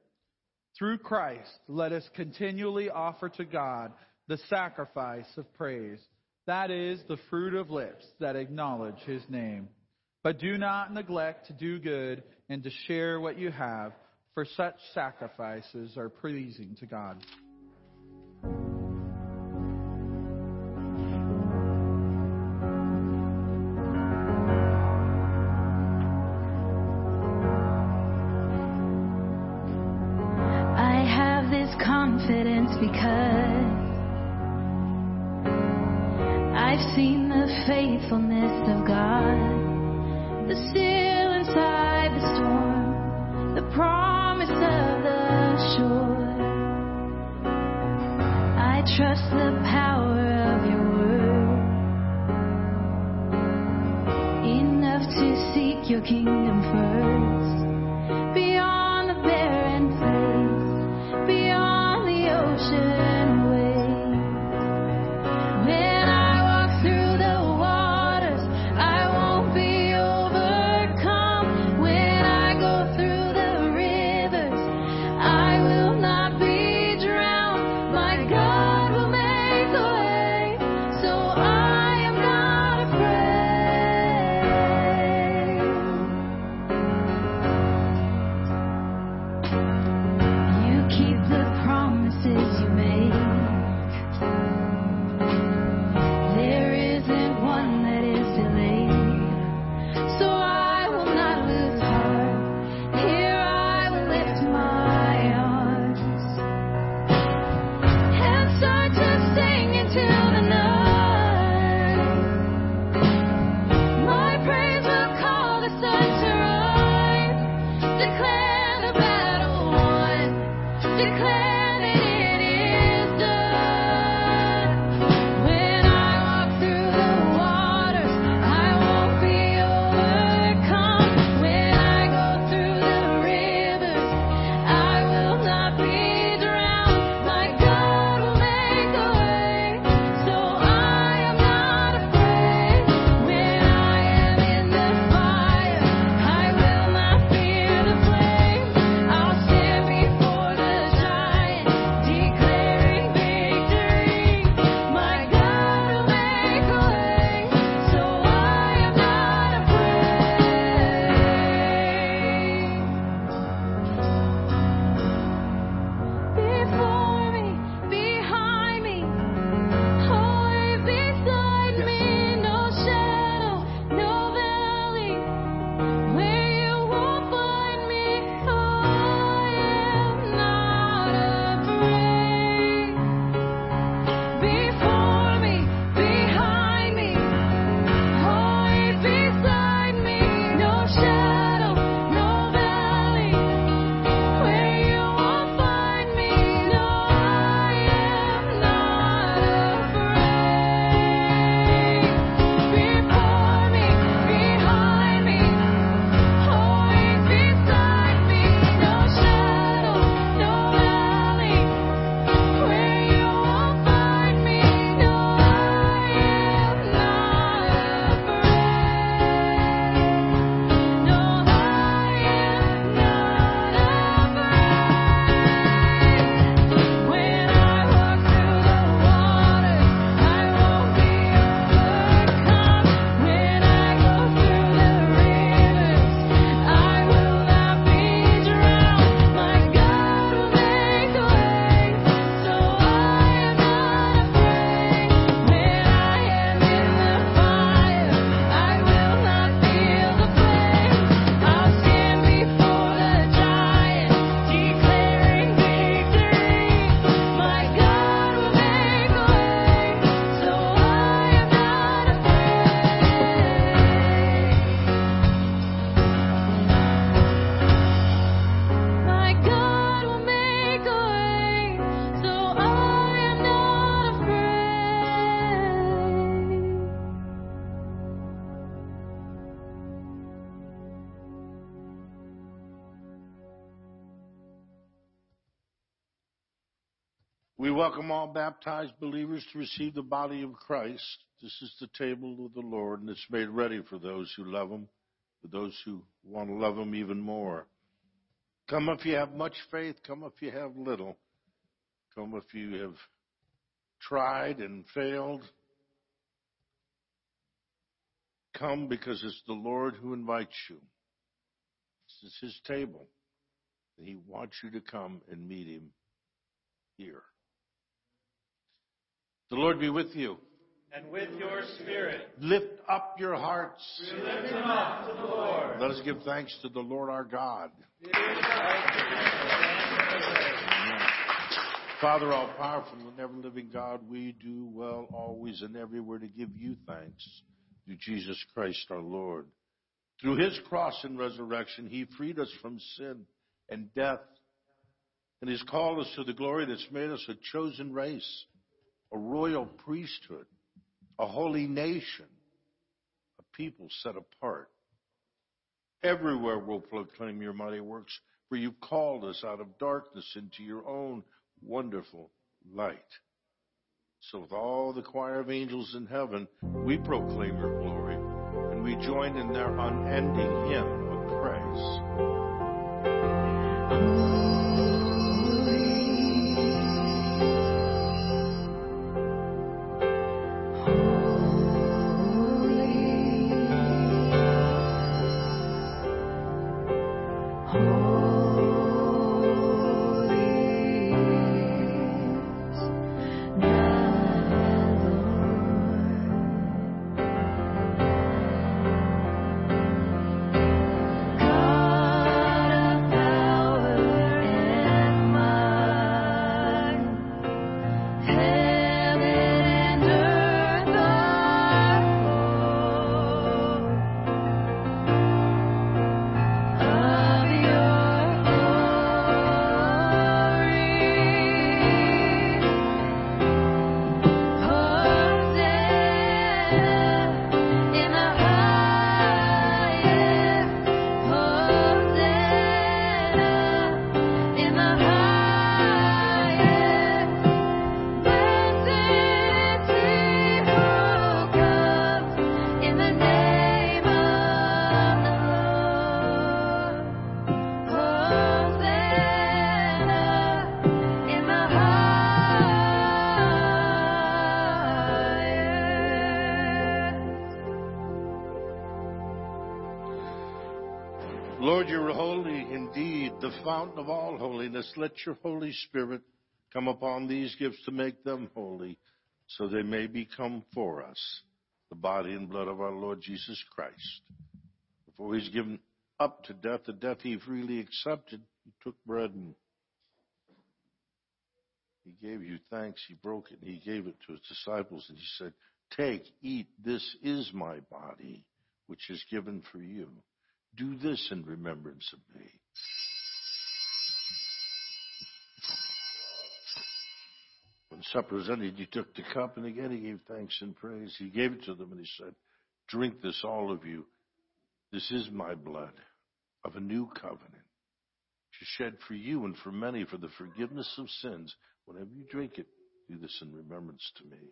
through Christ, let us continually offer to God the sacrifice of praise. That is the fruit of lips that acknowledge His name. But do not neglect to do good and to share what you have for such sacrifices are pleasing to God. I've seen the faithfulness of God. The still inside the storm, the promise of the shore. I trust the power of your word. Enough to seek your kingdom welcome all baptized believers to receive the body of Christ. This is the table of the Lord, and it's made ready for those who love Him, for those who want to love Him even more. Come if you have much faith. Come if you have little. Come if you have tried and failed. Come because it's the Lord who invites you. This is His table. He wants you to come and meet Him here. The Lord be with you. And with your spirit, Lift up your hearts. we lift them up to the Lord. Let us give thanks to the Lord our God. It is right to give Amen. Father, all powerful and ever living God, we do well always and everywhere to give you thanks through Jesus Christ our Lord. Through his cross and resurrection, he freed us from sin and death and has called us to the glory that's made us a chosen race, a royal priesthood, a holy nation, a people set apart. Everywhere we'll proclaim your mighty works, for you've called us out of darkness into your own wonderful light. So with all the choir of angels in heaven, we proclaim your glory, and we join in their unending hymn of praise. The fountain of all holiness. Let your Holy Spirit come upon these gifts to make them holy, so they may become for us the body and blood of our Lord Jesus Christ. Before he's given up to death, the death he freely accepted, he took bread and he gave you thanks. He broke it and he gave it to his disciples and he said, Take, eat, this is my body, which is given for you. Do this in remembrance of me. When supper was ended, he took the cup and again he gave thanks and praise. He gave it to them and he said, Drink this, all of you. This is my blood of a new covenant, which is shed for you and for many for the forgiveness of sins. Whenever you drink it, do this in remembrance to me.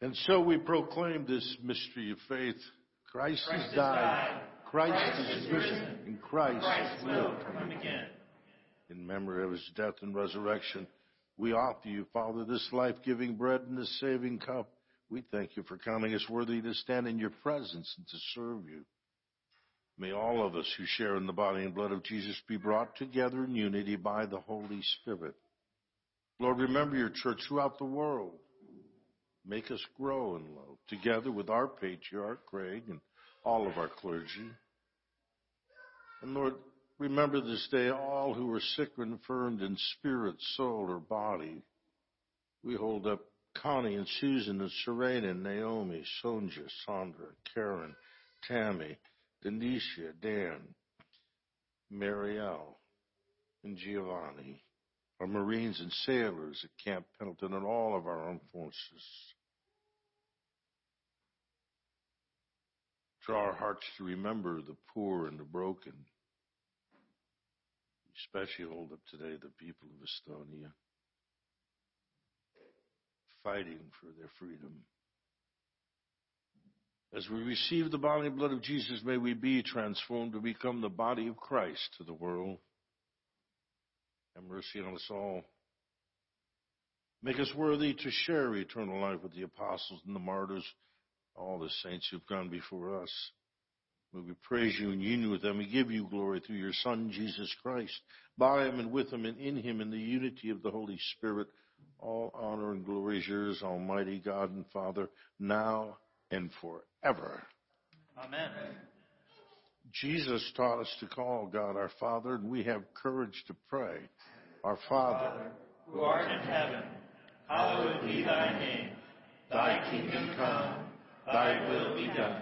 And so we proclaim this mystery of faith. Christ, Christ has died. died. Christ, Christ is is risen. And Christ, Christ will come again. In memory of his death and resurrection, we offer you, Father, this life-giving bread and this saving cup. We thank you for counting us worthy to stand in your presence and to serve you. May all of us who share in the body and blood of Jesus be brought together in unity by the Holy Spirit. Lord, remember your church throughout the world. Make us grow in love, together with our patriarch, Craig, and all of our clergy. And Lord, remember this day all who are sick or infirmed in spirit, soul, or body. We hold up Connie and Susan and Serena and Naomi, Sonja, Sandra, Karen, Tammy, Denisha, Dan, Marielle, and Giovanni, our Marines and sailors at Camp Pendleton, and all of our armed forces. Draw our hearts to remember the poor and the broken. Especially hold up today the people of Estonia fighting for their freedom. As we receive the body and blood of Jesus, may we be transformed to become the body of Christ to the world. Have mercy on us all. Make us worthy to share eternal life with the apostles and the martyrs, all the saints who've gone before us. May we praise you and union with them We give you glory through your Son, Jesus Christ, by him and with him and in him in the unity of the Holy Spirit. All honor and glory is yours, Almighty God and Father, now and forever. Amen. Jesus taught us to call God our Father, and we have courage to pray. Our Father, who art in heaven, hallowed be thy name. Thy kingdom come, thy will be done,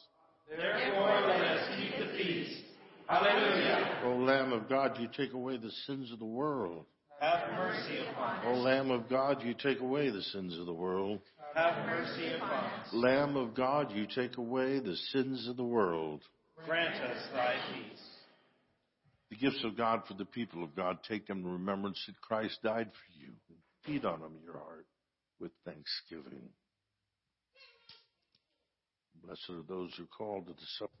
Therefore, let us keep the feast. Hallelujah. O Lamb of God, you take away the sins of the world. Have mercy upon us. O Lamb of God, you take away the sins of the world. Have mercy upon us. Lamb of God, you take away the sins of the world. Grant us thy peace. The gifts of God for the people of God, take them in remembrance that Christ died for you. Feed on them in your heart with thanksgiving. Blessed are those who called to the supper.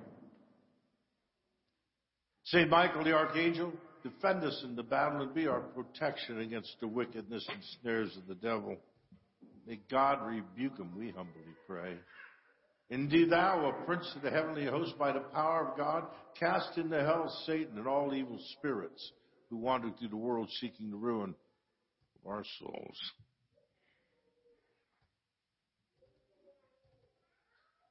Saint Michael the Archangel, defend us in the battle and be our protection against the wickedness and snares of the devil. May God rebuke him, we humbly pray. Indeed, thou, a prince of the heavenly host, by the power of God, cast into hell Satan and all evil spirits who wander through the world seeking the ruin of our souls.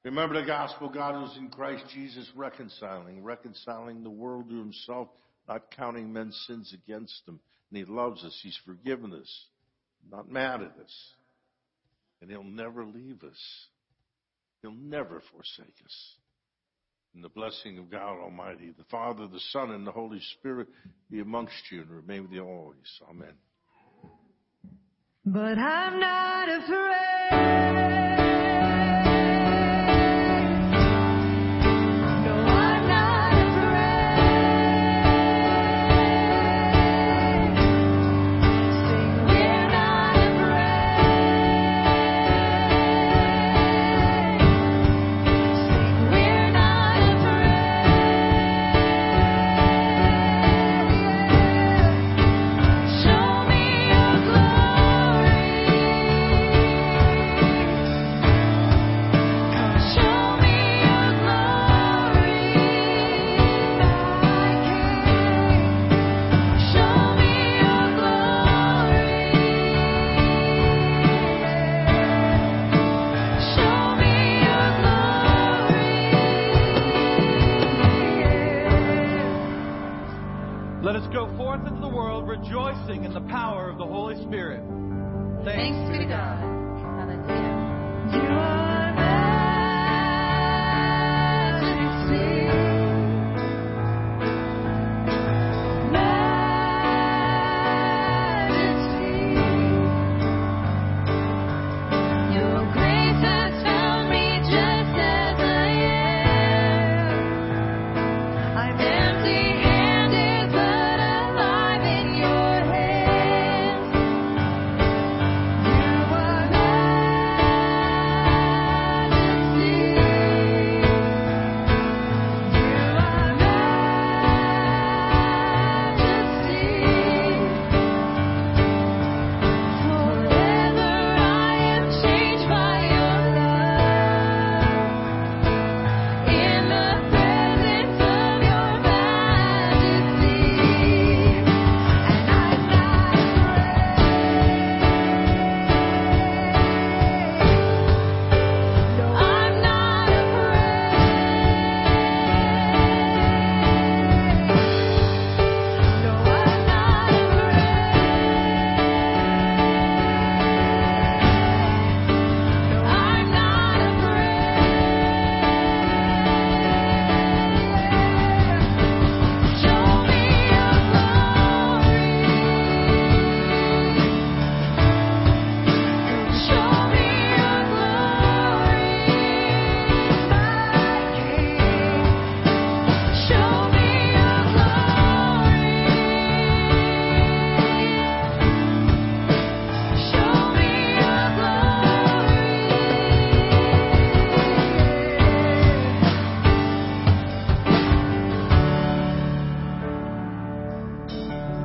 Remember the gospel God was in Christ Jesus reconciling, reconciling the world to himself, not counting men's sins against them. And he loves us. He's forgiven us, not mad at us. And he'll never leave us. He'll never forsake us. And the blessing of God Almighty, the Father, the Son, and the Holy Spirit be amongst you and remain with you always. Amen. But I'm not afraid.